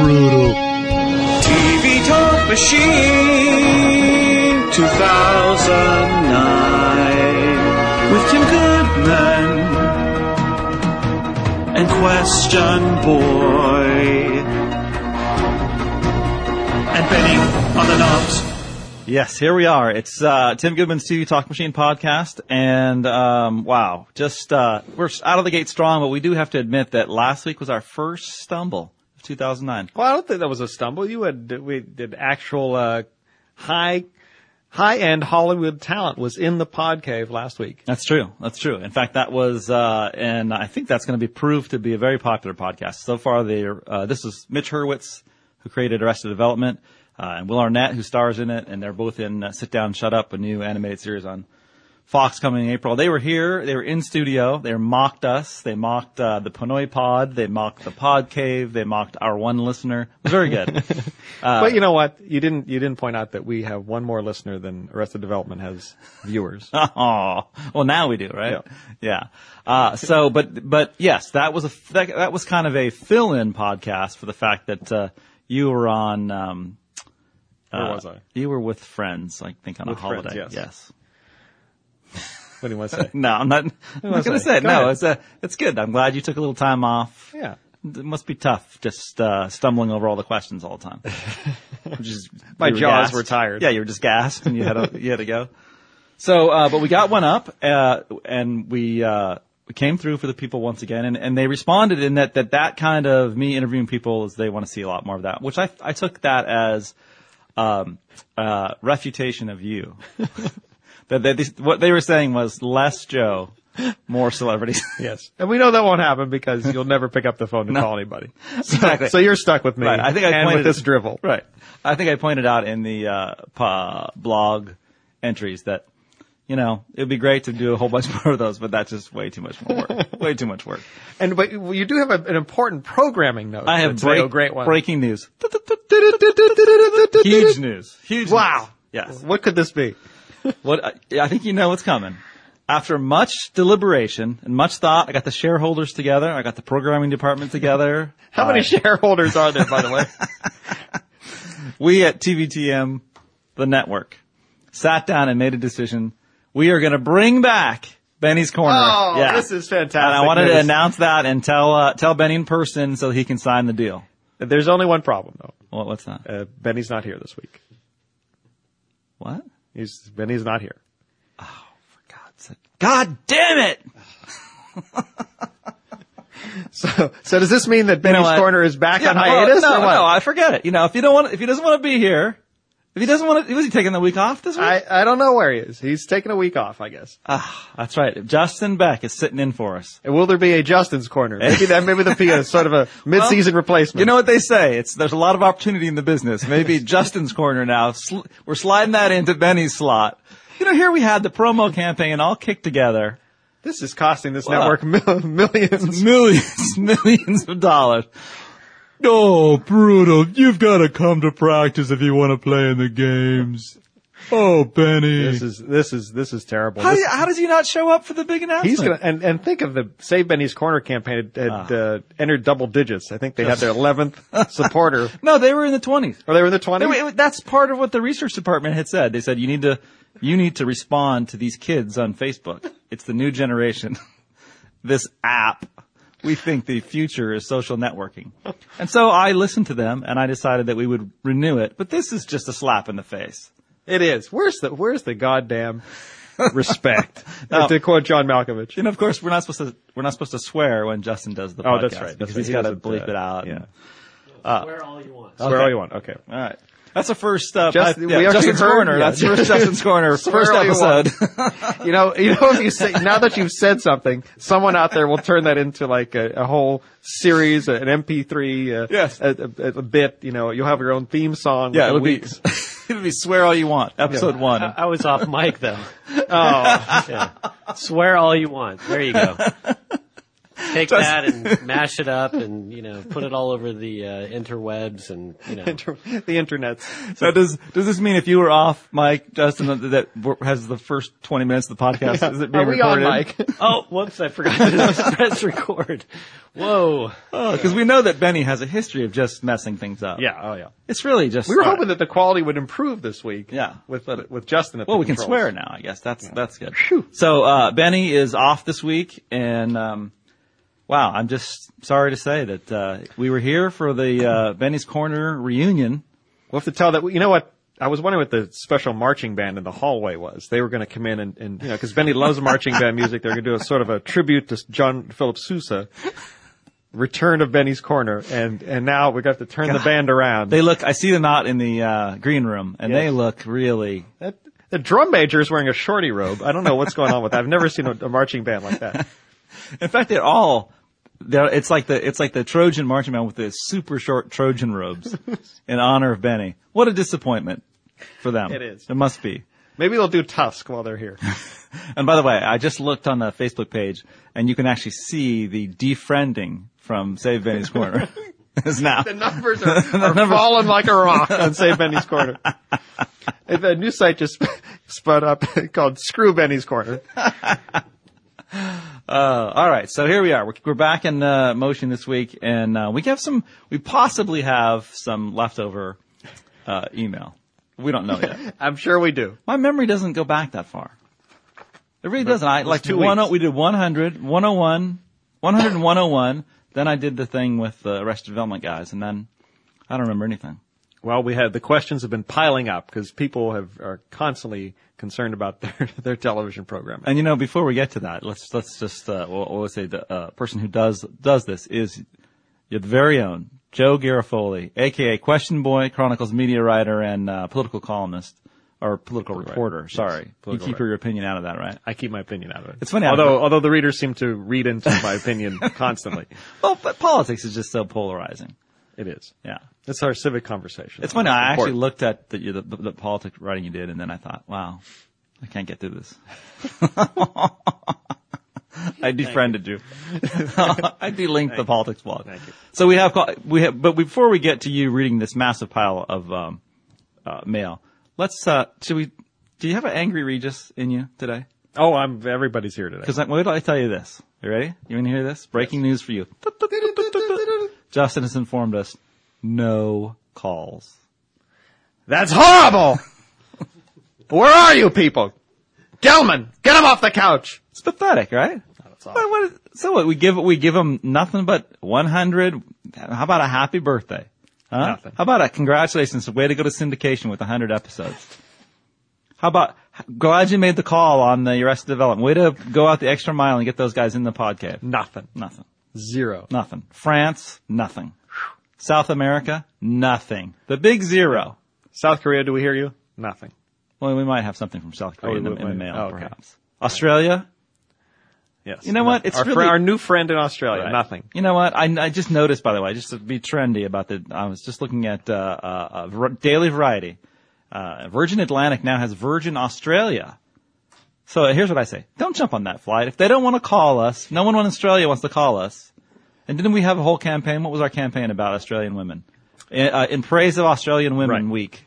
brutal. TV Talk Machine 2009 with Tim Goodman and Question Boy and Benny on the knobs. Yes, here we are. It's uh, Tim Goodman's TV Talk Machine podcast, and um, wow, just uh, we're out of the gate strong. But we do have to admit that last week was our first stumble of 2009. Well, I don't think that was a stumble. You had we did actual uh, high high end Hollywood talent was in the pod cave last week. That's true. That's true. In fact, that was, uh, and I think that's going to be proved to be a very popular podcast. So far, they uh, this is Mitch Hurwitz, who created Arrested Development, uh, and Will Arnett, who stars in it, and they're both in uh, Sit Down, Shut Up, a new animated series on Fox coming in April. They were here. They were in studio. They mocked us. They mocked uh, the Panoy Pod. They mocked the Pod Cave. They mocked our one listener. It was very good. but you know what? You didn't you didn't point out that we have one more listener than Arrested Development has viewers. Oh, well now we do, right? Yeah. Uh, so, but, but yes, that was a, that, that was kind of a fill-in podcast for the fact that, uh, you were on, um, Where uh, was I? You were with friends, I think on With a friends, holiday. yes. yes. What do you want to say? No, I'm not, I'm not going to say? it. Go No, ahead. it's, uh, it's good. I'm glad you took a little time off. yeah. It must be tough just, uh, stumbling over all the questions all the time. Is, My jaws gassed. were tired. Yeah, you were just gassed and you had to, you had to go. So, uh, but we got one up, uh, and we, uh, we came through for the people once again, and, and they responded in that, that that kind of me interviewing people is they want to see a lot more of that, which I, I took that as, um, uh, refutation of you. That they, what they were saying was less Joe, more celebrities. Yes. And we know that won't happen because you'll never pick up the phone to call anybody. So, Exactly. so you're stuck with me. Right. I think I and pointed with this drivel. Right. I think I pointed out in the uh, pa- blog entries that you know it'd be great to do a whole bunch more of those, but that's just way too much more work. way too much work. And but you do have a, an important programming note. I have break, great one. breaking news. Huge news. Huge. Wow. News. Yes. What could this be? What I, I think you know what's coming. After much deliberation and much thought, I got the shareholders together. I got the programming department together. How many Uh, shareholders are there, by the way? we at TVTM, the network, sat down and made a decision. We are going to bring back Benny's Corner. Oh, yeah. this is fantastic. And I wanted to announce that and tell uh, tell Benny in person so he can sign the deal. There's only one problem though. What, what's that? Uh, Benny's not here this week. What? He's Benny's not here. Oh, for God's sake. God damn it! So, so does this mean that Benny's what? corner is back on well, hiatus no, or what? no, I forget it. You know, if you don't want, if he doesn't want to be here, if he doesn't want to, was he taking the week off this week? I, I don't know where he is. He's taking a week off, I guess. ah, that's right. Justin Beck is sitting in for us. And will there be a Justin's corner? Maybe that maybe there'll be a sort of a mid-season replacement. You know what they say? It's there's a lot of opportunity in the business. Maybe Justin's corner now. Sl- we're sliding that into Benny's slot. You know, here we had the promo campaign all kicked together, this is costing this Well, network mil- millions. millions, millions of dollars. Oh, brutal! You've got to come to practice if you want to play in the games. Oh, Benny. This is this is this is terrible. how, This- you, how does he not show up for the big announcement? He's gonna and, and think of the Save Benny's Corner campaign had, had uh, entered double digits. I think they had their eleventh supporter, No, they were in the twenties. or they were in the twenties. That's part of what the research department had said. They said you need to you need to respond to these kids on Facebook. It's the new generation. this app. We think the future is social networking. And so I listened to them and I decided that we would renew it. But this is just a slap in the face. It is. Where's the Where's the goddamn respect? No. to quote John Malkovich. And of course, we're not supposed to we're not supposed to swear when Justin does the Oh, podcast that's right. That's because right. he's He got to bleep uh, it out. yeah. and- Swear all you want. Swear all you want. Okay. all right. That's the first uh, Just- I- we yeah, actually Justin's heard- corner. yeah. That's the first Justin's corner. First all you want. episode. You know, you know, if you say now that you've said something, someone out there will turn that into like a, a whole series, an MP3, uh, Yes. a, a, a bit. You know, you'll have your own theme song. Yeah, with it'll be it'll be swear all you want. Episode one. I was off mic though. Oh, Yeah. Swear all you want. There you go. Take that and mash it up and, you know, put it all over the uh, interwebs and, you know. the internet. So does does this mean if you were off, Mike, Justin, that has the first twenty minutes of the podcast? Is it being Are we on. Mike? oh, whoops, I forgot to press record. Whoa. Because we know that Benny has a history of just messing things up. yeah. Oh, yeah. it's really just. We were hoping that the quality would improve this week. Yeah. With uh, with Justin. At Well, the we can swear now. I guess that's that's good. So uh, Benny is off this week, and um, wow, I'm just sorry to say that uh, we were here for the uh, Benny's Corner reunion. We'll have to tell that. You know what? I was wondering what the special marching band in the hallway was. They were going to come in and, and you know, because Benny loves marching band music. They're going to do a sort of a tribute to John Philip Sousa. Return of Benny's Corner, and and now we got to turn the band around. They look. I see them out in the uh, green room, and Yes. they look really. That, the drum major is wearing a shorty robe. I don't know what's going on with that. I've never seen a, a marching band like that. In fact, they're all. They're, it's like the it's like the Trojan marching band with the super short Trojan robes in honor of Benny. What a disappointment for them. It is. It must be. Maybe they'll do Tusk while they're here. And by the way, I just looked on the Facebook page, and you can actually see the defriending from Save Benny's Corner. is now. The numbers are, are falling like a rock on Save Benny's Corner. a new site just spun up called Screw Benny's Corner. Uh, all right, so here we are. We're, we're back in uh, motion this week, and uh, we have some. We possibly have some leftover uh, email. We don't know yet. I'm sure we do. My memory doesn't go back that far. It really doesn't. I like two one, we did 100, 101, 100 and 101. Then I did the thing with the Arrested Development guys, and then I don't remember anything. Well, we had the questions have been piling up because people have are constantly concerned about their their television programming. And you know, before we get to that, let's let's just uh, we'll, we'll say the uh, person who does does this is your very own Joe Garofoli, aka Question Boy, Chronicles media writer and uh, political columnist or political reporter. Yes, Sorry, you keep your opinion out of that, right? I keep my opinion out of it. It's funny, although although the readers seem to read into my opinion constantly. Well, but politics is just so polarizing. It is. Yeah. It's our civic conversation. It's funny. I actually looked at the, the, the, the politics writing you did, and then I thought, wow, I can't get through this. I defriended you. I delinked the politics blog. Thank you. So we have, we have, but before we get to you reading this massive pile of um, uh, mail, let's. Uh, should we? Do you have an angry Regis in you today? Oh, I'm everybody's here today. Because wait till I tell you this. You ready? You want to hear this? Breaking news for you. Justin has informed us. No calls. That's horrible. Where are you people? Gelman, get him off the couch. It's pathetic, right? That's all. What, what, so what? We give we give them nothing but 100. How about a happy birthday? Huh? Nothing. How about a congratulations? Way to go to syndication with 100 episodes. How about glad you made the call on the Arrested Development? Way to go out the extra mile and get those guys in the podcast. Nothing. Nothing. Zero. Nothing. France, nothing. South America, nothing. The big zero. South Korea, do we hear you? Nothing. Well, we might have something from South Korea Oh, in, the, in the mail, Oh, okay. perhaps. Australia, Yes. You know what? It's our, really- our new friend in Australia. Right. Nothing. You know what? I, I just noticed, by the way, just to be trendy about the, I was just looking at, uh, uh, uh Daily Variety. Uh, Virgin Atlantic now has Virgin Australia. So here's what I say. Don't jump on that flight. If they don't want to call us, no one in Australia wants to call us. And didn't we have a whole campaign? What was our campaign about Australian women? In, uh, in praise of Australian Women Right. Week.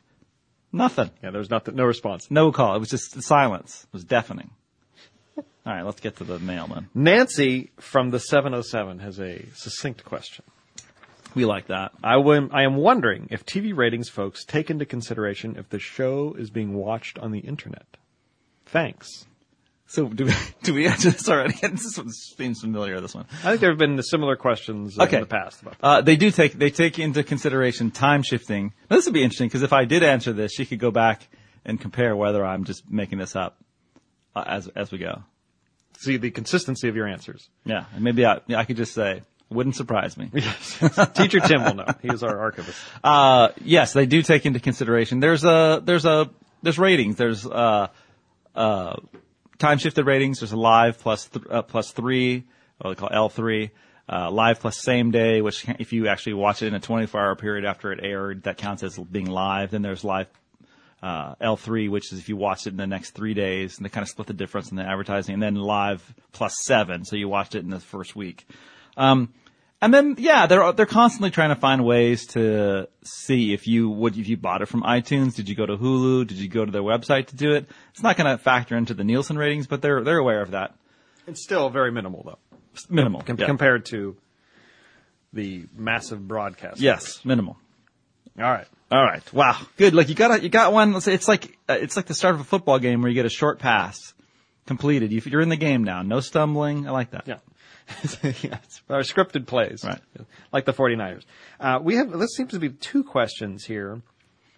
Nothing. Yeah, there was nothing. No response. No call. It was just silence. It was deafening. All right, let's get to the mail then. Nancy from the 707 has a succinct question. We like that. I wam- I am wondering if TV ratings folks take into consideration if the show is being watched on the internet. Thanks. So do we, do we answer this already? this one seems familiar, this one. I think there have been similar questions uh, Okay. in the past about that. Uh, they do take, they take into consideration time shifting. Now, this would be interesting because if I did answer this, she could go back and compare whether I'm just making this up uh, as, as we go. See the consistency of your answers. Yeah. And maybe I, I could just say, wouldn't surprise me. Teacher Tim will know. He is our archivist. Uh, yes, they do take into consideration. There's a, there's a, there's ratings. There's, uh, uh, time shifted ratings. There's a live plus, th- uh, plus three, what they call L3. Uh, live plus same day, which if you actually watch it in a 24 hour period after it aired, that counts as being live. Then there's live, uh, L3, which is if you watched it in the next three days, and they kind of split the difference in the advertising, and then live plus seven, so you watched it in the first week. Um, and then, yeah, they're they're constantly trying to find ways to see if you would if you bought it from iTunes. Did you go to Hulu? Did you go to their website to do it? It's not going to factor into the Nielsen ratings, but they're they're aware of that. It's still very minimal though, Minimal com- yeah. compared to the massive broadcast. Yes, minimal. All right. All right. Wow. Good. Like you got a, you got one. Let's say it's like uh, it's like the start of a football game where you get a short pass completed. You, you're in the game now. No stumbling. I like that. Yeah. yes. Our scripted plays. Right. Like the 49ers. Uh, we have, this seems to be two questions here.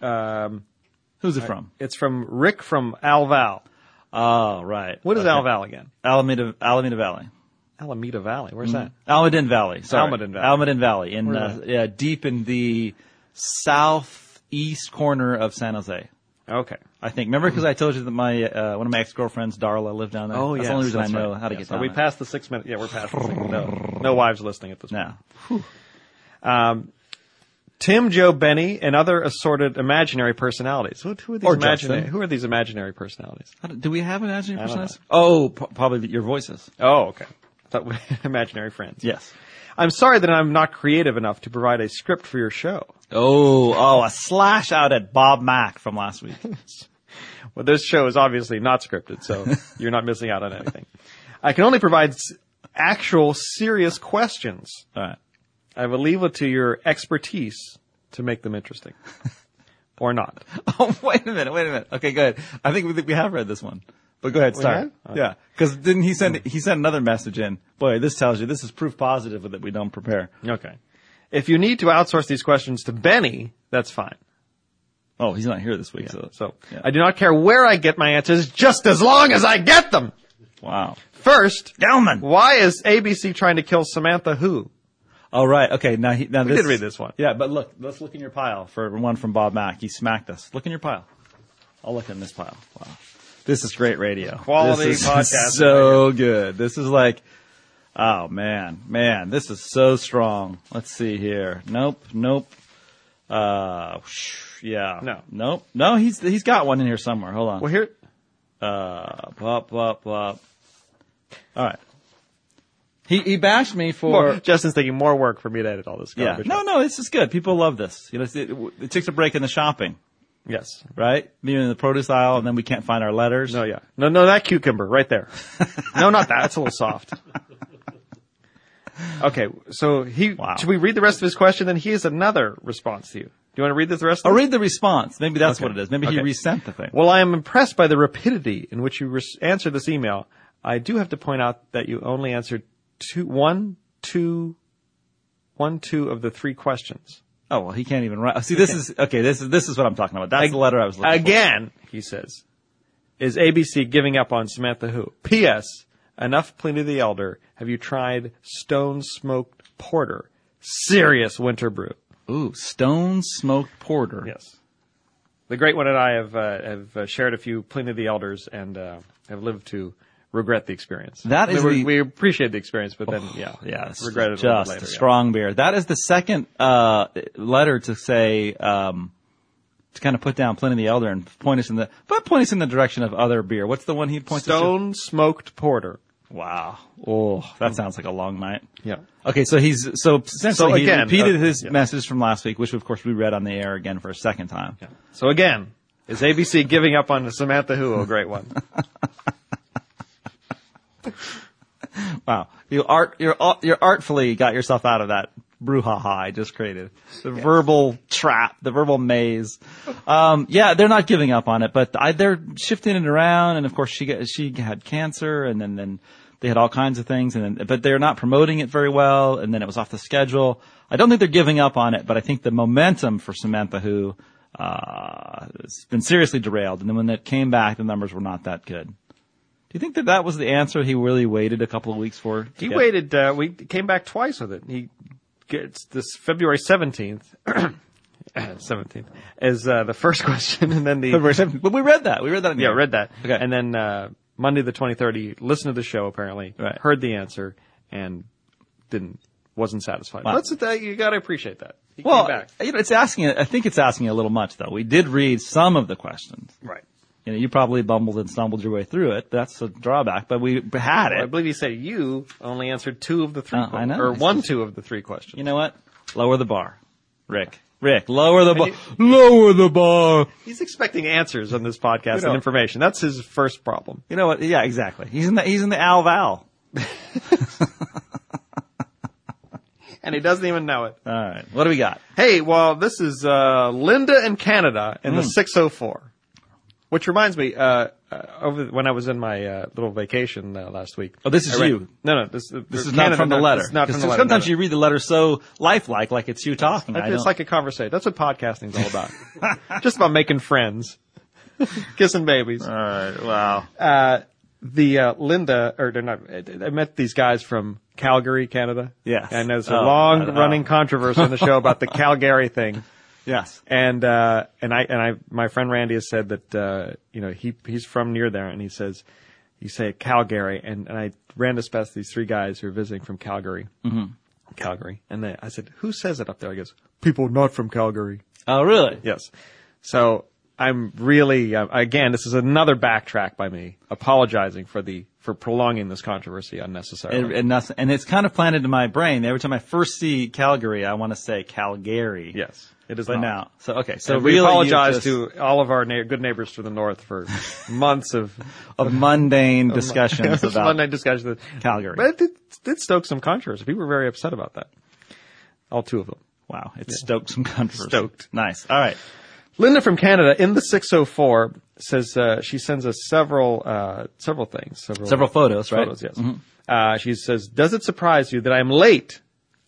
Um, Who's it from? it's from Rick from Alval. Oh, right. What is Okay. Alval again? Alameda Alameda Valley. Alameda Valley. Where's that? Almaden Valley. Sorry. Almaden Valley. Almaden Valley in uh, yeah deep in the southeast corner of San Jose. Okay. I think. Remember, because I told you that my uh, one of my ex girlfriends, Darla, lived down there. Oh, yeah, that's the only reason I know right. how to Yes, get down. we there. passed the six minute. Yeah, we're past the six minute. No, no wives listening at this point. No. Tim, Joe, Benny, and other assorted imaginary personalities. Who, who are these Or imaginary? Who are these imaginary personalities? Do- Do we have imaginary personalities? Oh, p- probably your voices. Oh, okay. Thought imaginary friends. Yes. I'm sorry that I'm not creative enough to provide a script for your show. Oh, oh, a slash out at Bob Mack from last week. Well, this show is obviously not scripted, so you're not missing out on anything. I can only provide s- actual serious questions. All right. I will leave it to your expertise to make them interesting. or not. Oh, wait a minute, wait a minute. Okay, good. I think we, we have read this one. But go ahead, start. Okay. Uh, yeah. Cause didn't he send, hmm. he sent another message in. Boy, this tells you, this is proof positive that we don't prepare. Okay. If you need to outsource these questions to Benny, that's fine. Oh, he's not here this week, so. So Yeah. I do not care where I get my answers, just as long as I get them. Wow. First, Gelman! why is ABC trying to kill Samantha Who? All right. Okay. Now he, now We this. did read this one. Yeah, but look, let's look in your pile for one from Bob Mack. He smacked us. Look in your pile. I'll look in this pile. Wow. This is great radio. Quality this is podcasting So good. This is like, oh man, man, this is so strong. Let's see here. Nope, nope. Uh, yeah. No. Nope. No, he's, he's got one in here somewhere. Hold on. Well, here, Uh, blah, blah, blah. All right. He, he bashed me for, more, Justin's thinking more work for me to edit all this. yeah. No, no, this is good. People love this. You know, it, it takes a break in the shopping, Yes. right? Being in the produce aisle and then we can't find our letters. No, yeah. No, no, that cucumber right there. no, not that. It's a little soft. Okay, so he, Wow. should we read the rest of his question? Then he has another response to you. Do you want to read this the rest of I'll read the response. Maybe that's Okay. what it is. Maybe he resent the thing. Well, I am impressed by the rapidity in which you res- answered this email. I do have to point out that you only answered two, one, two, one, two of the three questions. Oh well, he can't even write. See, this is okay. This is this is what I'm talking about. That's the letter I was looking for. Again, he says, is ABC giving up on Samantha Who? P.S. Enough Pliny the Elder. Have you tried stone smoked porter? Serious winter brew. Ooh, stone smoked porter. Yes. The great one and I have uh, have uh, shared a few Pliny the Elders and uh, have lived to regret the experience. That is we, the- we appreciate the experience, but then yeah, Yeah, it's regretted it just later. a yeah. strong beer. That is the second uh, letter to say um, to kind of put down Pliny the Elder and point us in the but point us in the direction of other beer. What's the one he points Stone smoked porter. Wow. Oh, that sounds like a long night. Yeah. Okay, so he's so essentially So he again, repeated uh, his yeah. message from last week, which of course we read on the air again for a second time. So again, is ABC giving up on Samantha Who? A great one. Wow, you art you're you artfully got yourself out of that brouhaha I just created. The verbal trap, the verbal maze. Um, yeah, they're not giving up on it, but I, they're shifting it around. And of course, she got, she had cancer, and then then they had all kinds of things, and then, but they're not promoting it very well. And then it was off the schedule. I don't think they're giving up on it, but I think the momentum for Samantha Who uh, has been seriously derailed. And then when it came back, the numbers were not that good. Do you think that that was the answer he really waited a couple of weeks for? He get? waited. Uh, we came back twice with it. He gets this February seventeenth. Seventeenth is uh, the first question, and then the February 17th. But we read that. We read that. In the yeah read that. Okay. And then uh, Monday the twenty third, he listened to the show apparently, Right. heard the answer, and didn't wasn't satisfied. Wow. That's the thing, you got to appreciate that. He Well, came back. you know, it's asking. I think it's asking a little much, though. We did read some of the questions. Right. You know, you probably bumbled and stumbled your way through it. That's a drawback, but we had it. I believe he said you only answered two of the three, Uh, I know. or one two of the three questions. You know what? Lower the bar, Rick. Rick, lower the bar. Lower the bar. He's expecting answers on this podcast You know- and information. That's his first problem. You know what? Yeah, exactly. He's in the he's in the Al Val. And he doesn't even know it. All right. What do we got? Hey, well, this is uh, Linda in Canada in Hmm. the 604. Which reminds me, uh, uh, over when I was in my uh, little vacation uh, last week. Oh, this is read- you. No, no, this, This is Canada, not from the letter. This is not from the letter. Sometimes no, you read the letter so lifelike, like it's you talking. no. I It's like a conversation. That's what podcasting's all about. Just about making friends, kissing babies. All right. Wow. Uh, the uh, Linda, or they're not. I met these guys from Calgary, Canada. Yes. and there's a Oh, long-running oh. controversy on the show about the Calgary thing. Yes. And uh, and I and I my friend Randy has said that uh, you know he he's from near there, and he says you say Calgary, and, and I ran this past these three guys who are visiting from Calgary, mm-hmm. Calgary, and they, I said, "Who says it up there?" I goes, "People not from Calgary." Oh, really? Yes. So I'm really uh, again, this is another backtrack by me, apologizing for the for prolonging this controversy unnecessarily. And, and, nothing, and it's kind of planted in my brain. Every time I first see Calgary, I want to say Calgary. yes, it is But not. now, so okay, so we really apologize just- to all of our na- good neighbors to the north for months of of mundane discussions It was about Monday discussion. Calgary. But it did, did stoke some controversy. People were very upset about that. All two of them. Wow, it stoked some controversy. Stoked. Nice. All right. Linda from Canada in the 604 says uh, she sends us several uh, several things, several, Several photos, right? photos. Yes. Uh, she says, "Does it surprise you that I am late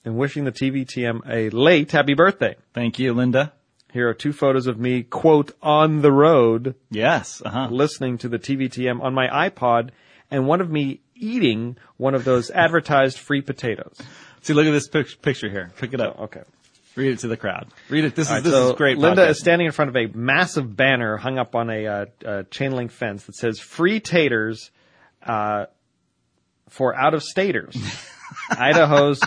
in wishing the TVTM a late happy birthday?" Thank you, Linda. Here are two photos of me, quote, on the road Yes. Uh huh. listening to the TVTM on my iPod, and one of me eating one of those advertised free potatoes. See, look at this pic- picture here. Pick it up. Okay. Read it to the crowd. Read it. This All is right, this so is great. Linda podcasting. is standing in front of a massive banner hung up on a uh, uh, chain link fence that says "Free Taters uh, for Out of Staters." Idaho's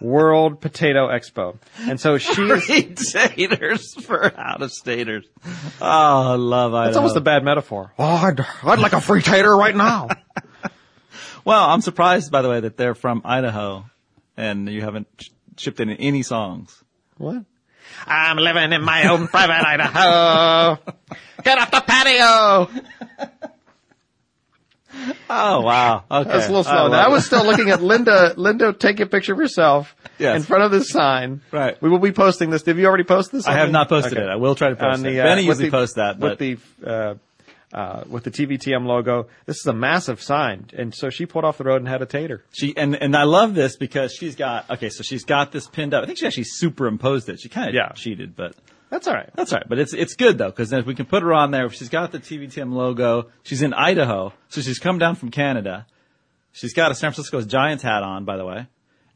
World Potato Expo, and so she is. Free taters for out of staters. Oh, ah, I love Idaho. It's almost a bad metaphor. Oh, I'd, I'd like a free tater right now. Well, I'm surprised, by the way, that they're from Idaho, and you haven't sh- shipped in any songs. what? I'm living in my own private Idaho. Get off the patio. Oh wow. Okay. That's a little slow. Now, I was still looking at Linda. Linda, take a picture of herself Yes. in front of this sign. Right. We will be posting this. Have you already posted this? I have not posted Okay. it. I will try to post it. uh, Benny usually the- posts that, but with the uh, uh, with the TVTM logo. This is a massive sign, and so she pulled off the road and had a tater. she and and I love this because she's got okay, so she's got this pinned up. I think she actually superimposed it. She kind of Yeah. cheated, but That's all right. That's all right, but it's it's good though because then we can put her on there. She's got the TVTM logo. She's in Idaho, so she's come down from Canada. She's got a San Francisco Giants hat on, by the way,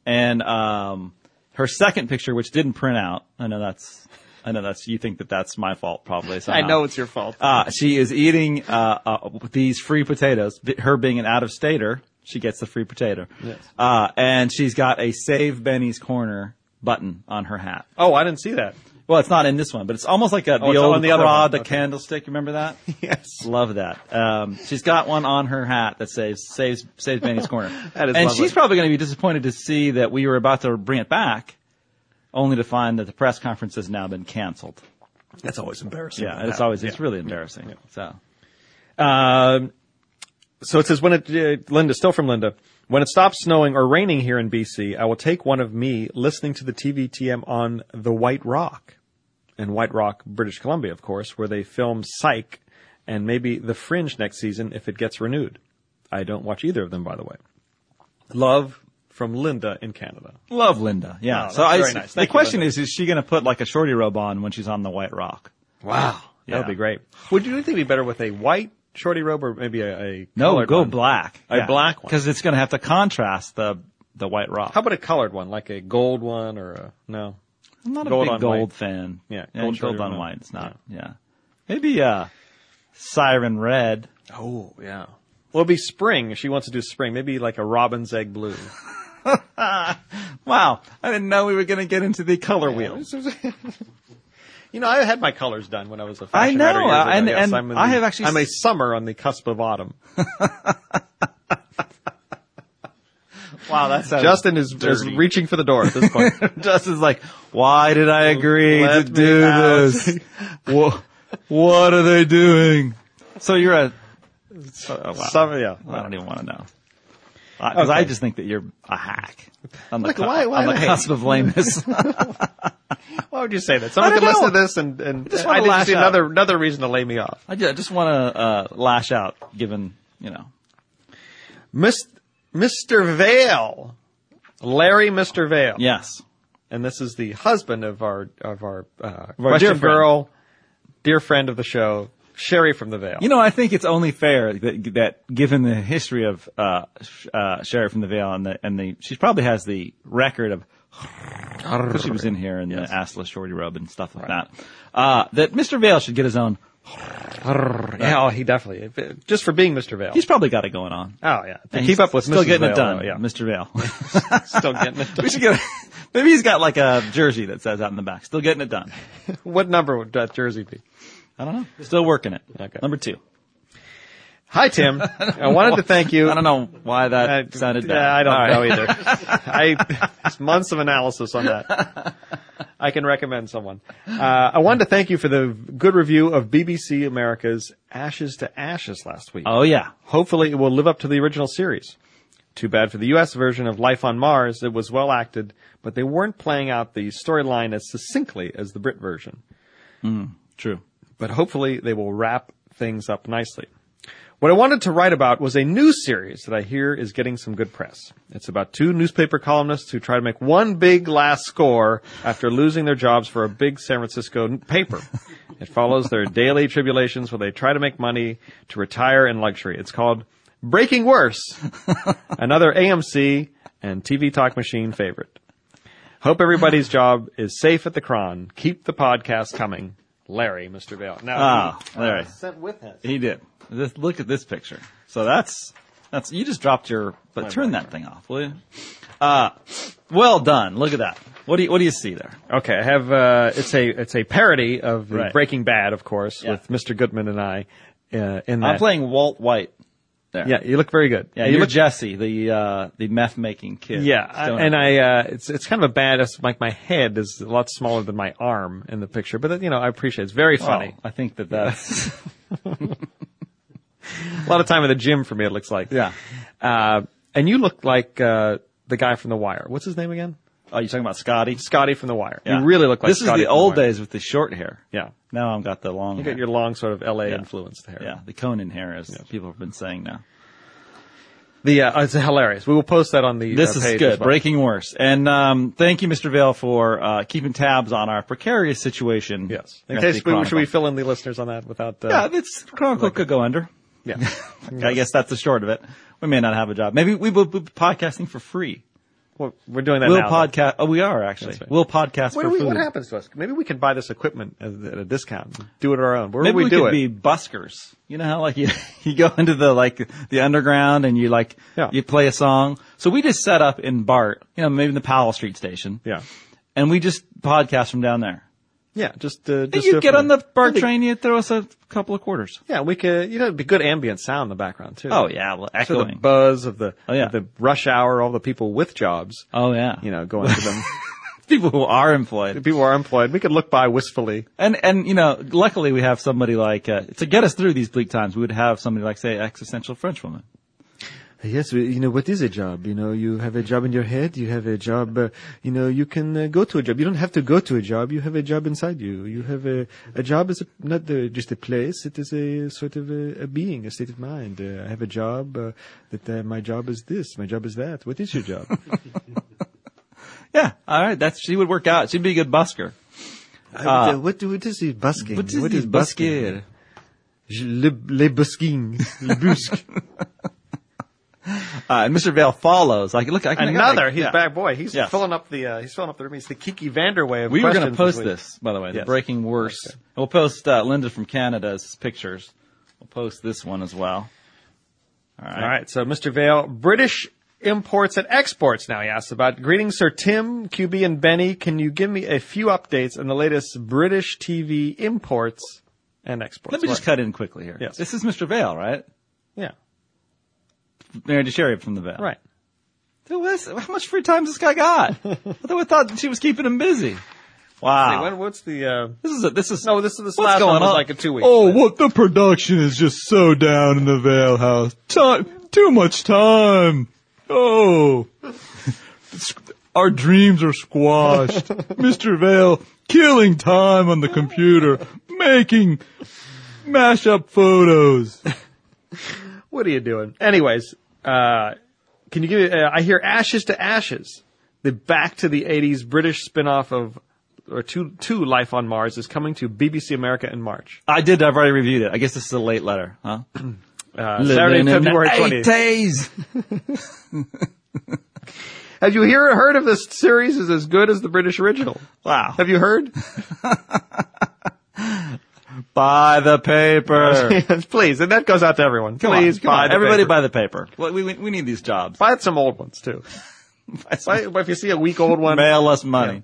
and um, her second picture, which didn't print out. I know that's I know that's you think that that's my fault probably. I know it's your fault. Uh, she is eating uh, uh, these free potatoes. Her being an out-of-stater, she gets the free potato. Yes. Uh, and she's got a Save Benny's Corner button on her hat. oh, I didn't see that. Well, it's not in this one, but it's almost like a, Oh, the it's old on the other one. the Okay. candlestick. Remember that? Yes. Love that. Um, she's got one on her hat that says saves saves Benny's corner. That is and lovely. she's probably going to be disappointed to see that we were about to bring it back, only to find that the press conference has now been canceled. That's always embarrassing. Yeah, it's always it's really embarrassing. So Um, so it says when it, uh, Linda, still from Linda, when it stops snowing or raining here in BC, I will take one of me listening to the TVTM on the White Rock, in White Rock, British Columbia, of course, where they film Psych and maybe The Fringe next season if it gets renewed. I don't watch either of them, by the way. Love from Linda in Canada. love Linda. Yeah. So I, nice. the you, question Linda. is, is she going to put like a shorty robe on when she's on the White Rock? Wow. That would be great. Would you think it'd be better with a white shorty robe or maybe a, a No, go one? black. A black one. because it's going to have to contrast the the White Rock. How about a colored one, like a gold one or a, no? I'm not Gold a big gold white. fan. Yeah, yeah gold gold, on white. It's not. Yeah, maybe uh, siren red. Oh, yeah. Well, it'll be spring. If she wants to do spring, maybe like a robin's egg blue. Wow, I didn't know we were going to get into the color wheel. You know, I had my colors done when I was a fashion know, writer years ago. and- Yes, and I'm in I have actually I'm a summer on the cusp of autumn. Wow, that's Justin is, is dirty. reaching for the door at this point. Justin's like, why did I agree Let to do out." this? what, what are they doing? So you're a. Oh, wow. Summer, yeah. I don't even want to know. Because I Okay. just think that you're a hack. On the, Look, cu- why- why on the am I- cusp of lameness. Why would you say that? Someone I could don't listen to this and, and Just I wanna didn't see out. another another reason to lay me off. I ju- I just want to uh, lash out, given you know. Mis- Mr. Vale, Larry Mr. Vale, Yes. and this is the husband of our of our, uh, our question dear friend. girl, dear friend of the show, Sherry from the Vale. You know, I think it's only fair that, that given the history of uh, uh, Sherry from the Vale and the and the she probably has the record of because she was in here in the assless shorty robe and stuff like that. Uh, that Mr. Vale should get his own. yeah, oh, he definitely just for being Mr. Vale. He's probably got it going on. oh yeah, to And keep up with still Mrs. getting Vale, it done, though, yeah, Mr. Vale. still getting it done. we should get. Maybe he's got like a jersey that says out in the back, "Still getting it done." what number would that jersey be? I don't know. Still working it. Okay. Number two. Hi Tim, I wanted to thank you. I don't know why that I- sounded bad. I don't know either. I it's months of analysis on that. I can recommend someone. Uh, I wanted to thank you for the good review of BBC America's Ashes to Ashes last week. Oh yeah. Hopefully, it will live up to the original series. Too bad for the U.S. version of Life on Mars. It was well acted, but they weren't playing out the storyline as succinctly as the Brit version. True. But hopefully, they will wrap things up nicely. What I wanted to write about was a news series that I hear is getting some good press. It's about two newspaper columnists who try to make one big last score after losing their jobs for a big San Francisco paper. It follows their daily tribulations where they try to make money to retire in luxury. It's called Breaking Worse, another AMC and TV Talk Machine favorite. Hope everybody's job is safe at the Chron. Keep the podcast coming. Larry, Mr. Vale. Now, Ah, he, Larry. uh, sent with him. He did. This, look at this picture. So that's that's you just dropped your. But turn that thing off, will you? Uh, well done. Look at that. What do you what do you see there? Okay, I have uh, it's a it's a parody of Right. Breaking Bad, of course, Yeah. with Mr. Goodman and I uh, in that. I'm playing Walt White. There. Yeah, you look very good. Yeah, you you're look, Jesse, the uh, the meth making kid. yeah, I- and I uh, it's it's kind of a bad. It's like my head is a lot smaller than my arm in the picture, but you know I appreciate it. It's very Well, funny. I think that that's A lot of time in the gym for me. It looks like. yeah. Uh, and you look like uh, the guy from The Wire. What's his name again? Oh, you're talking about Scotty? Scotty from The Wire. Yeah. You really look like this Scotty is the old Wire. days with the short hair. Yeah, Now I've got the long. you hair. got your long sort of L.A. Yeah. influenced hair. yeah, the Conan hair, as people have been saying now. The uh, it's hilarious. We will post that on the. This uh, is good. well. Breaking worse. And um, thank you, Mr. Vale, for uh, keeping tabs on our precarious situation. Yes. In case we, should we fill in the listeners on that without? Uh, Yeah, this Chronicle could go under. yeah. I guess that's the short of it. We may not have a job. Maybe we will be podcasting for free. Well, we're doing that We'll now. podcast. Oh, we are actually. Right. We'll podcast What, for we, food. what happens to us? Maybe we can buy this equipment at, at a discount. Do it our own. Where Maybe would we, we, do could it? be buskers. You know how like you you go into the like the underground and you like Yeah. you play a song. So we just set up in Bart, you know, maybe in the Powell Street station, yeah. and we just podcast from down there. Yeah. Just. Uh, just you get on the It'd train, you throw us a couple of quarters. Yeah, we could. You know, it'd be good ambient sound in the background too. Oh yeah, well, So the buzz of the Oh, yeah. of the rush hour, all the people with jobs, oh yeah, you know, going to them. people who are employed. people who are employed. We could look by wistfully. And and you know, luckily we have somebody like uh, to get us through these bleak times. We would have somebody like say existential Frenchwoman. Yes, you know what is a job? You know, you have a job in your head. You have a job. Uh, you know, you can uh, go to a job. You don't have to go to a job. You have a job inside you. You have a a job is a, not the, just a place. It is a sort of a, a being, a state of mind. Uh, I have a job. Uh, that uh, my job is this. My job is that. What is your job? Yeah, all right. That's she would work out. She'd be a good busker. uh, what what is he busking? What is this busker? Je- Le, le busking. Le busque. Uh, and Mr. Vale follows. Like, look, I can Another. I, He's yeah. back. Boy, he's Yes. filling up the. Uh, he's filling up the room. He's the Kiki Vandeweghe of We were going to post this by the way, the Yes. breaking worse. Okay. We'll post uh, Linda from Canada's pictures. We'll post this one as well. All right. All right. So, Mr. Vale, British imports and exports. Now he asks about greetings, Sir Tim, QB, and Benny. Can you give me a few updates on the latest British TV imports and exports? Let me just cut in quickly here. Yes. This is Mr. Vale, right? Yeah, Mary DeSherry from the Vale. right. Dude, what's- how much free time does this guy got? I thought, I thought she was keeping him busy. Wow. Hey, when, what's the? Uh, this is a, this is no, this is this what's last going one was like a two weeks. Oh, what the production is just so down in the Vale House. Time, too much time. Oh, our dreams are squashed. Mr. Vale killing time on the computer, making mashup photos. What are you doing? Anyways, uh, can you give me, uh, I hear Ashes to Ashes, the back to the 80s British spin-off of, or two, two Life on Mars is coming to BBC America in March. I did. I've already reviewed it. I guess this is a late letter, huh? Uh, Saturday, February 20th. Days. Have you hear, heard of this series is as good as the British original? Wow. Have you heard? Buy the paper. Please. And that goes out to everyone. Come on, Please come buy on. the Everybody paper. buy the paper. Well, we, we, we need these jobs. Buy some old ones too. Buy, if you see a week old one, Mail us money.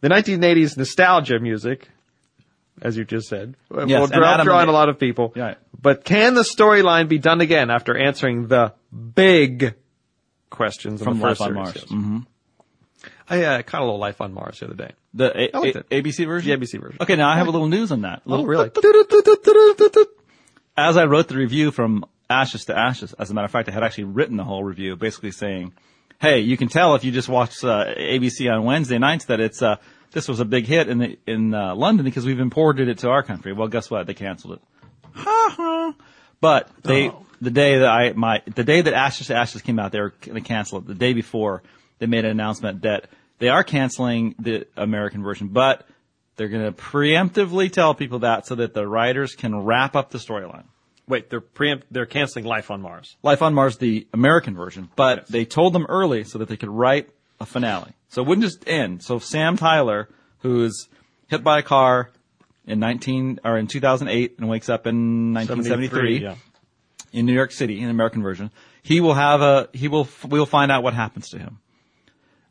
the 1980s nostalgia music, as you just said, uh, will Yes, and draw, draw in a lot of people. Right. But can the storyline be done again after answering the big questions in From the first Life on series? Mars. Yes. Mm-hmm. I uh, caught a little Life on Mars the other day. The A- I liked A- ABC version? The ABC version. Okay, now I have a little news on that. Oh, Little- really? As I wrote the review from Ashes to Ashes, as a matter of fact, I had actually written the whole review basically saying, hey, you can tell if you just watch uh, ABC on Wednesday nights that it's, uh, this was a big hit in the, in uh, London because we've imported it to our country. Well, guess what? They canceled it. But they, Oh. the day that I, my, the day that Ashes to Ashes came out, they were going to cancel it. The day before, they made an announcement that they are canceling the American version, but they're going to preemptively tell people that so that the writers can wrap up the storyline. Wait, they're preempt, they're canceling Life on Mars. Life on Mars, the American version, but they told them early so that they could write a finale. So it wouldn't just end. So Sam Tyler, who is hit by a car in 19, or in 2008 and wakes up in 1973 yeah. in New York City, in the American version, he will have a, he will, we will find out what happens to him.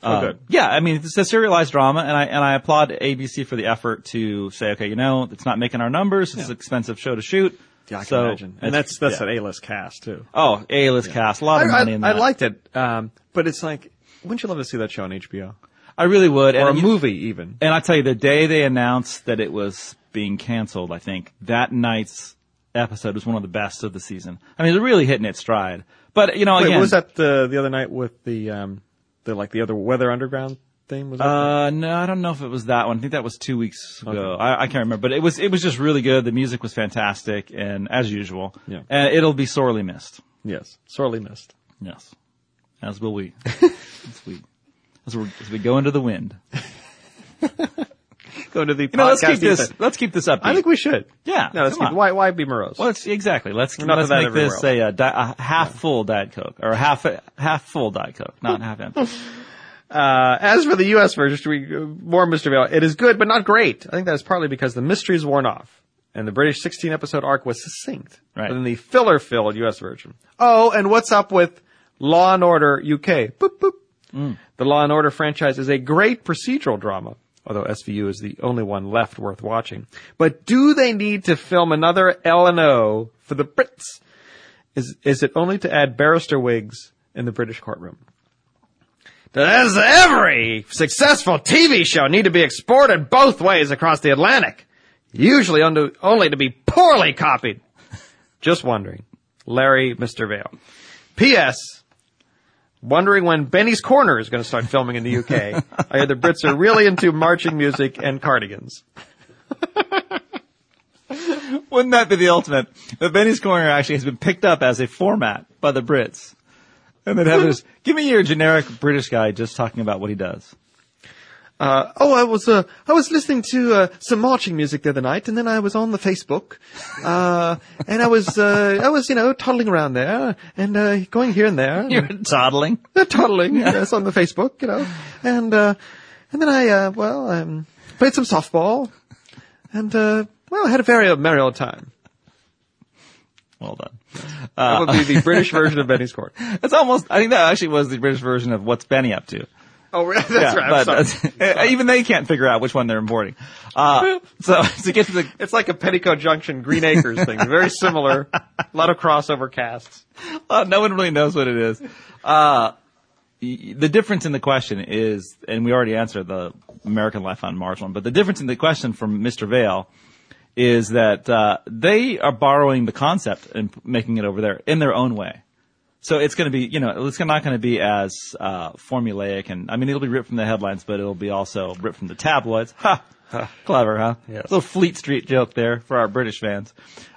Oh, Uh, good. Yeah, I mean, it's a serialized drama, and I and I applaud ABC for the effort to say, okay, you know, it's not making our numbers. It's an expensive show to shoot. Yeah, I can so imagine. And that's, that's yeah. an A-list cast too. Oh, A-list cast, a lot I, of money I, in I liked it. Um, but it's like, wouldn't you love to see that show on HBO? I really would. Or and a you- movie even. And I tell you, the day they announced that it was being canceled, I think that night's episode was one of the best of the season. I mean, they're really hitting its stride. But you know, Wait, again, what was that the, the other night with the, um, the, like the other Weather Underground thing? Was that Uh, no, I don't know if it was that one. I think that was two weeks ago. I, I can't remember, but it was it was just really good. The music was fantastic, and as usual, Yeah. and it'll be sorely missed. yes, sorely missed. Yes, as will we. as we as, we as we go into the wind. Go to the You know, let's keep this. Let's keep this up. I think we should. Yeah, No, let's keep, on. why, why be morose? Well, it's, exactly. Let's Enough let's that make this a, di- a half full diet coke or a half half full diet coke, not half empty. Uh, as for the U.S. version, should we, more Mr. Vale, it is good, but not great. I think that's partly because the mystery mystery's worn off. And the British 16 episode arc was succinct. Right. Than the filler filled U.S. version. Oh, and what's up with Law and Order UK? Boop, boop. The Law and Order franchise is a great procedural drama, although SVU is the only one left worth watching. But do they need to film another L&O for the Brits? Is, is it only to add barrister wigs in the British courtroom? Does every successful TV show need to be exported both ways across the Atlantic? Usually only, only to be poorly copied. Just wondering. Larry, Mr. Vale. P.S. Wondering when Benny's Corner is going to start filming in the UK. I hear the Brits are really into marching music and cardigans. Wouldn't that be the ultimate? But Benny's Corner actually has been picked up as a format by the Brits, and then have this. Give me your generic British guy just talking about what he does. Uh, oh, I was, uh, I was listening to, uh, some marching music the other night, and then I was on the Facebook, uh, and I was, uh, I was, you know, toddling around there, and, uh, going here and there. You're toddling. Toddling, yes, on the Facebook, you know, and, uh, and then I, uh, well, um, played some softball, and, uh, well, I had a very merry old time. Well done. that would be the British version of Benny's Corner. It's almost. I think that actually was the British version of what's Benny up to. Oh, that's Yeah, right. But that's- even they can't figure out which one they're importing. Uh, so to get to the It's like a Petticoat Junction, Green Acres thing. Very similar. A lot of crossover casts. Uh, no one really knows what it is. Uh, the difference in the question is, and we already answered the American Life on Mars one, but the difference in the question from Mr. Vale is that uh, they are borrowing the concept and making it over there in their own way. So it's going to be, you know, it's not going to be as uh, formulaic, and I mean, it'll be ripped from the headlines, but it'll be also ripped from the tabloids. Ha! Clever, huh? Yes. Little Fleet Street joke there for our British fans.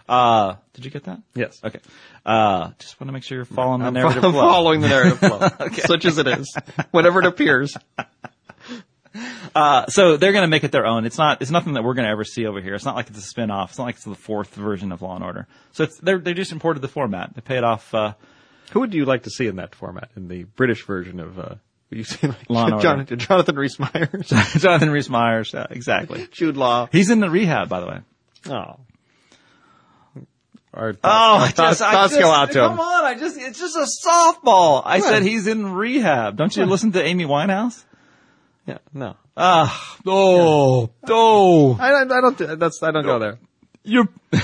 Uh, did you get that? Yes. Okay. Uh, just want to make sure you're following the I'm, narrative fo- flow. following the narrative flow, such as it is, whenever it appears. Uh, so they're going to make it their own. It's not. It's nothing that we're going to ever see over here. It's not like it's a spin-off. It's not like it's the fourth version of Law and Order. So it's, they're they just imported the format. They pay it off. Uh, Who would you like to see in that format, in the British version of, uh, you see like Law and Order. Jonathan, Jonathan Rhys Meyers, Jonathan Rhys Meyers. Uh, exactly. Jude Law. He's in the rehab, by the way. Oh. Our Oh, I thoughts, just, I thoughts just, go out to come him. on! I just, it's just a softball. I What? said he's in rehab. Don't you listen to Amy Winehouse? Yeah, no. Ah, oh, oh, I, I, I don't, that's, I don't go there. you're.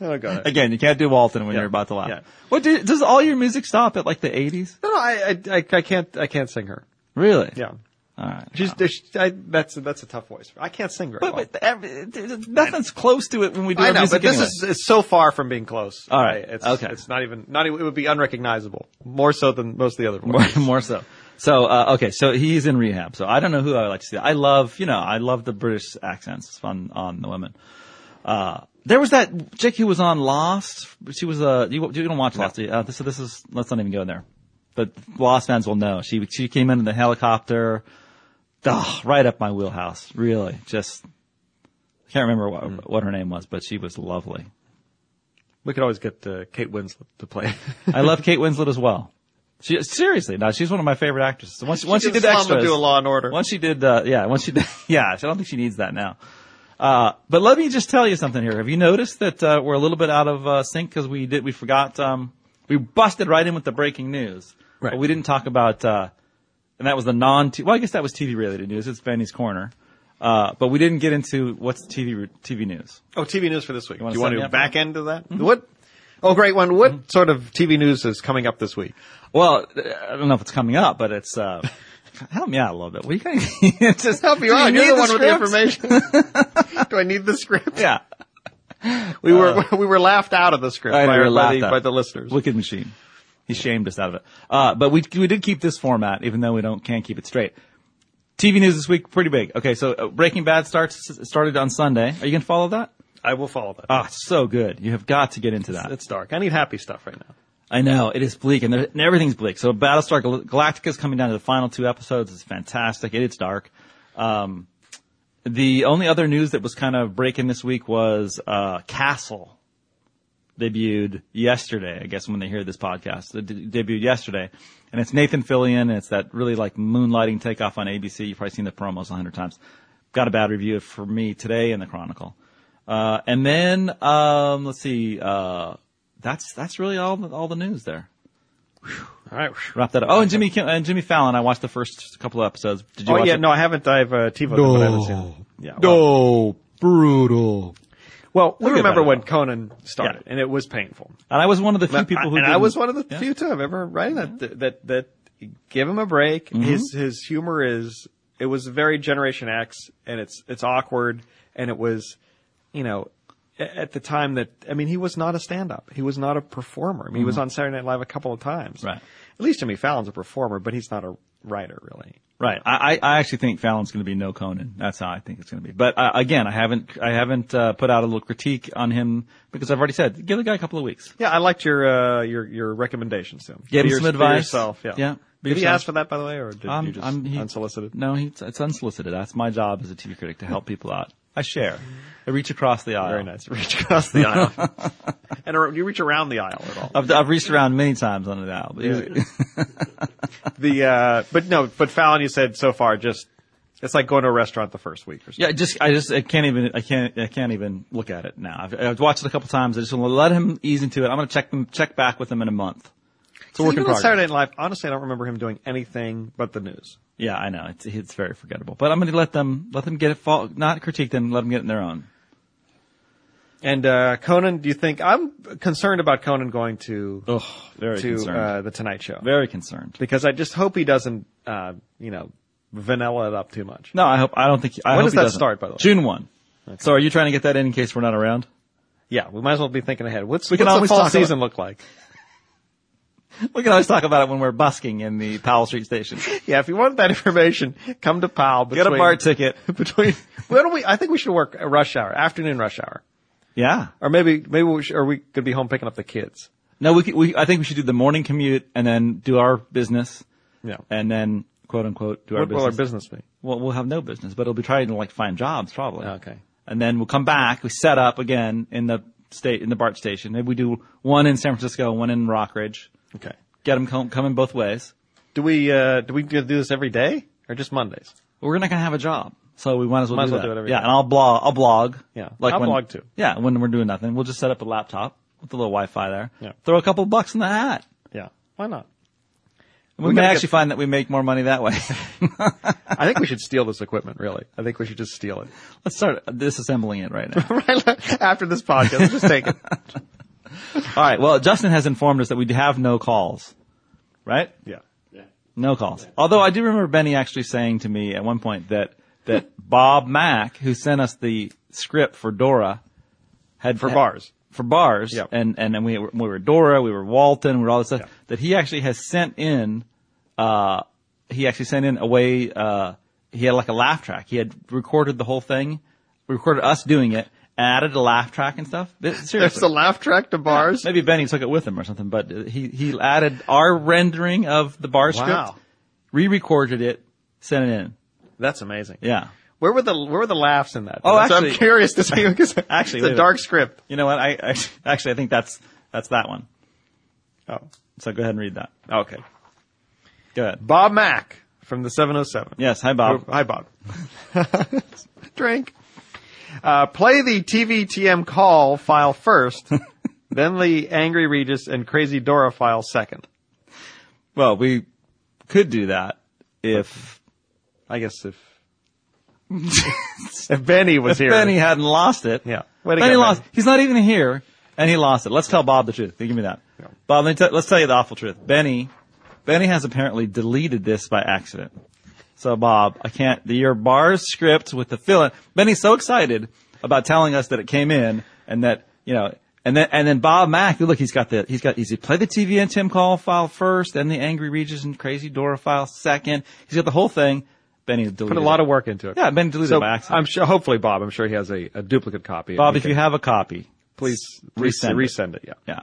I don't go there. Again, you can't do Walton when Yeah. you're about to laugh. Yeah. What do, does all your music stop at like the 80s? No, no, I, I, I, I can't, I can't sing her. Really? Yeah. All right. She's, there's- I, that's, that's a tough voice. I can't sing very But, well. but every, nothing's close to it when we do I our know, music but this anyway. is it's so far from being close. All right, It's, okay. It's not even, not even, it would be unrecognizable. More so than most of the other more, voices. more so. So uh, okay, so he's in rehab. So I don't know who I would like to see. I love, you know, I love the British accents. It's fun on the women. Uh, there was that chick who was on Lost. She was uh, you, you don't watch Lost. do you? Uh, this, this is let's not even go in there. But Lost fans will know. She she came in in the helicopter. Oh, right up my wheelhouse. Really, just I can't remember what what her name was, but she was lovely. We could always get uh, Kate Winslet to play. I love Kate Winslet as well. She seriously, no, she's one of my favorite actresses. Once once she, did extras, into a Law and Order. Once she did, uh, yeah, once she did, yeah, I don't think she needs that now. Uh, but let me just tell you something here. Have you noticed that uh, we're a little bit out of uh, sync because we did we forgot um, we busted right in with the breaking news, Right. But we didn't talk about uh, and that was the non. Well, I guess that was TV related news. It's Benny's corner. Uh, but we didn't get into what's TV TV news. oh, TV news for this week. Do you want to up back end to that? What? Oh, great one. What sort of TV news is coming up this week? Well, I don't know if it's coming up, but it's uh, help me out a little bit. Will you just Help you out. You're the one with the information. Do I need the script? Yeah. We were we were laughed out of the script by, we by, the, by the listeners. Wicked Machine. He shamed us out of it. Uh, but we we did keep this format, even though we don't can't keep it straight. TV news this week pretty big. Okay, so uh, Breaking Bad starts started on Sunday. Are you gonna follow that? I will follow that. Ah, it's so good. You have got to get into that. it's dark. I need happy stuff right now. I know it is bleak, and, and everything's bleak. So Battlestar Gal- Galactica is coming down to the final two episodes. It's fantastic. It is dark. Um, the only other news that was kind of breaking this week was uh, Castle debuted yesterday. I guess when they hear this podcast, it de- debuted yesterday, and it's Nathan Fillion. And it's that really like moonlighting takeoff on ABC. You've probably seen the promos a hundred times. Got a bad review for me today in the Chronicle. Uh, and then um, let's see. Uh, that's that's really all the, all the news there. All right. Wrap that up. Oh, and Jimmy Kim, and Jimmy Fallon. I watched the first couple of episodes. Did you Oh watch yeah, it? no, I haven't. I've uh, TiVoed it, but I haven't seen it. Yeah. Well, No, brutal. well we Look at remember when Conan started, Yeah. and it was painful. And I was one of the few people who and I didn't- was one of the Yeah. few too. I've ever writing that that that give him a break. Mm-hmm. His his humor is it was very Generation X, and it's it's awkward, and it was, you know, a- at the time that I mean he was not a stand up. He was not a performer. I mean he was on Saturday Night Live a couple of times. Mm-hmm. Right. At least Jimmy Fallon's a performer, but he's not a writer really. Right. I, I actually think Fallon's going to be no Conan. That's how I think it's going to be. But uh, again, I haven't I haven't uh, put out a little critique on him because I've already said give the guy a couple of weeks. Yeah, I liked your uh, your your recommendations to him. Give him some your- be advice. Yourself, yeah. Yeah, Did he ask for that, by the way, or did Um, you just I'm- he- unsolicited? No, he, it's unsolicited. That's my job as a TV critic to help people out. I share. I reach across the aisle. Very nice. Reach across the aisle, and ar- you reach around the aisle at all. I've, I've reached around many times on the aisle. But The uh, but no, but Fallon, you said so far just It's like going to a restaurant the first week or something. Yeah, just I just I can't even I can't I can't even look at it now. I've, I've watched it a couple times. I just want to let him ease into it. I'm going to check them check back with him in a month. It's a work in progress. Saturday Night Live, honestly, I don't remember him doing anything but the news. Yeah, I know it's it's very forgettable. But I'm going to let them let them get it. Fall, not critique them. Let them get it in their own. And uh, Conan, do you think I'm concerned about Conan going to Oh, very to concerned. uh, the Tonight Show very concerned. because I just hope he doesn't, uh, you know, vanilla it up too much. No, I hope I don't think. I When hope does he that doesn't. start, by the way? June one. So are you trying to get that in in case we're not around? Yeah, we might as well be thinking ahead. What's, We can what's always the fall talk season look like? We can always talk about it when we're busking in the Powell Street station. Yeah, if you want that information, come to Powell. Get a between- BART ticket. between. Why don't we? I think we should work a rush hour, afternoon rush hour, Yeah. or maybe maybe we should, or we could be home picking up the kids. No, we, could- we I think we should do the morning commute and then do our business Yeah. and then quote unquote do our business. What will our business be? Well, we'll have no business, but it'll be trying to like find jobs probably. Oh, okay. And then we'll come back. We set up again in the state in the BART station. Maybe we do one in San Francisco, one in Rockridge. Okay. Get them com- coming both ways. Do we uh do we do this every day or just Mondays? We're not going to have a job, so we might as well Might do as well that. do it every yeah, day. and I'll blog. I'll blog. Yeah. like I'll when, blog too. Yeah, when we're doing nothing, we'll just set up a laptop with a little Wi-Fi there. Yeah. Throw a couple bucks in the hat. Yeah. Why not? We, We may gotta actually find that we make more money that way. I think we should steal this equipment. Really, I think we should just steal it. Let's start disassembling it right now. right after this podcast, let's just take it. All right. Well, Justin has informed us that we have no calls. Right? Yeah. yeah. No calls. Although I do remember Benny actually saying to me at one point that that Bob Mack, who sent us the script for Dora, had For bars. for bars, Yep. and and then we were, we were Dora, we were Walton, we were all this stuff. Yeah. That he actually has sent in, uh, he actually sent in a way. Uh, he had like a laugh track. He had recorded the whole thing, recorded us doing it, added a laugh track and stuff. But There's seriously, the laugh track to bars. Maybe Benny took it with him or something, but he he added our rendering of the bar script, Wow. re-recorded it, sent it in. That's amazing. Yeah. Where were the where were the laughs in that? Oh, So actually- I'm curious to see because Actually, it's a a dark script. You know what? I, I actually I think that's that's that one. Oh, So go ahead and read that. okay. Go ahead. Bob Mack from the 707. Yes. Hi, Bob. Hi, Bob. Drink. Uh, play the TVTM call file first, then the Angry Regis and Crazy Dora file second. Well, we could do that if I guess if if Benny was here. Benny hadn't lost it. Yeah. Way Benny go, lost. Benny. He's not even here, and he lost it. Let's tell Bob the truth. Give me that. Yeah. Bob, let let's tell you the awful truth. Benny, Benny has apparently deleted this by accident. So Bob, I can't, the, your bars script with the fill in, Benny's so excited about telling us that it came in and that, you know, and then, and then Bob Mack, look, he's got the, he's got, he's play the TV and Tim call file first, then the Angry Regis and Crazy Dora file second. He's got the whole thing. Benny deleted Put a lot of work into it. Yeah, Benny deleted So it by accident. I'm sure, hopefully, Bob, I'm sure he has a, a duplicate copy. Bob, if you have a copy, please resend resend, it. resend it. Yeah. yeah.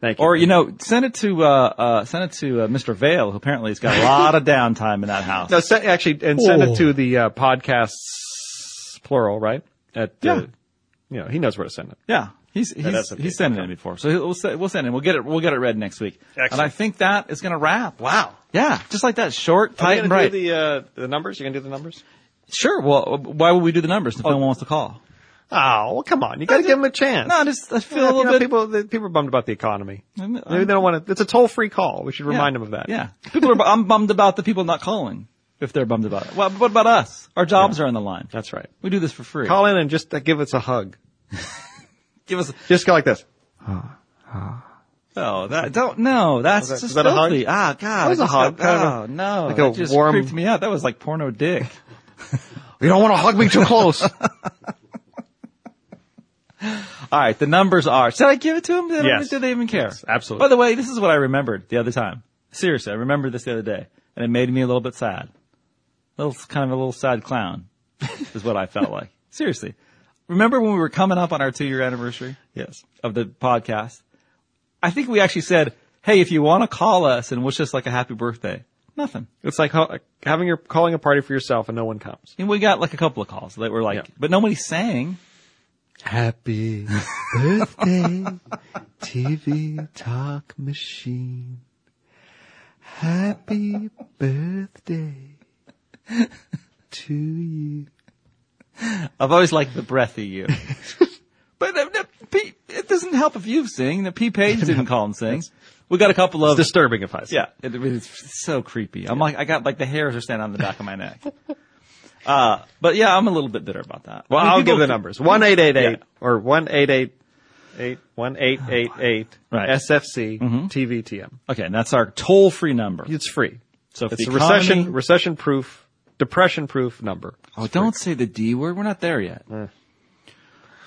Thank you. Or, you know, send it to, uh, uh, send it to, uh, Mr. Vale, who apparently has got a lot of downtime in that house. No, send, actually, and send it to the uh, podcasts plural, right? At Yeah. you know, he knows where to send it. Yeah. He's, he's, that's okay. he's sending it before. So we'll, send- we'll send it. We'll get it, we'll get it read next week. Excellent. And I think that is going to wrap. Wow. Yeah. Just like that. Short, Are tight, and gonna bright. the uh, the numbers? You gonna do the numbers? sure. Well, why would we do the numbers if no one wants to call? Oh, well, come on! You got to give them a chance. No, just, I feel Yeah, a little you know, bit. people the, people are bummed about the economy. I'm- Maybe they don't want to. It's a toll free call. We should yeah. remind them of that. Yeah. People are, I'm bummed about the people not calling if they're bummed about it. Well, what about us? Our jobs are on the line. that's right. We do this for free. Call in and just uh, give us a hug. Give us, Just go like this. Oh, that don't no. That's that- just that a hug? filthy. Ah, God, That was a hug, got- oh no, like that just warm- creeped me out. That was like porno dick. You don't want to hug me too close. All right, the numbers are. Should I give it to them? Did, Yes. did they even care? absolutely. By the way, this is what I remembered the other time. Seriously, I remembered this the other day, and it made me a little bit sad. A little, kind of a little sad clown, is what I felt like. Seriously, remember when we were coming up on our two-year anniversary? yes. of the podcast. I think we actually said, "Hey, if you want to call us and wish us like a happy birthday." Nothing. It's like having your calling a party for yourself and no one comes. And we got like a couple of calls that were like, Yeah. but nobody sang. Happy birthday, TV talk machine. Happy birthday. to you. I've always liked the breathy you. but uh, uh, P, it doesn't help if you sing. The P Page didn't call him sing. We got a couple of Disturbing if I say. yeah. It, it's so creepy. I'm like I got like the hairs are standing on the back of my neck. Uh, but yeah, I'm a little bit bitter about that. Well, I mean, I'll people give the numbers. One eight eight eight or one eight eight eight one eight eight eight. SFC TVTM. Okay, and that's our toll free number. It's free. So if It's a recession economy- recession proof, depression proof number. Oh, don't say the D word. We're not there yet.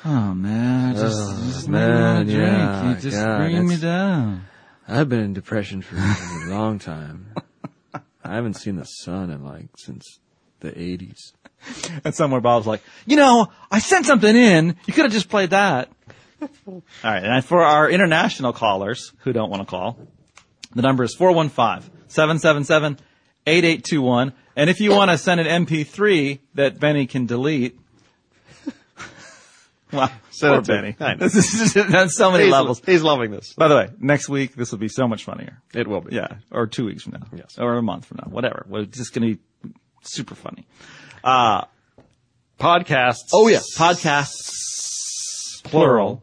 Oh man, just, just make me man, drink. yeah, you just God, bringing me down. I've been in depression for a long time. I haven't seen the sun in like since the 80s. And somewhere Bob's like, you know, I sent something in. You could have just played that. All right. And for our international callers who don't want to call, the number is 415-777-8821. And if you want to send an MP3 that Benny can delete, wow, Send poor Benny. I know. This is on so many He's, levels. he's loving this. By the way, next week this will be so much funnier. It will be. Yeah, or two weeks from now. Yes. Or a month from now. Whatever. Well, It's just going to be super funny. Uh, Podcasts. oh yeah. Podcasts, plural,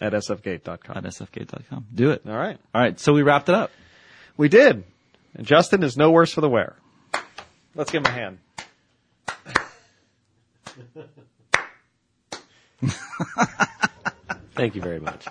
at sfgate.com. at sfgate.com. Do it. All right. All right. So we wrapped it up. We did. And Justin is no worse for the wear. Let's give him a hand. Thank you very much.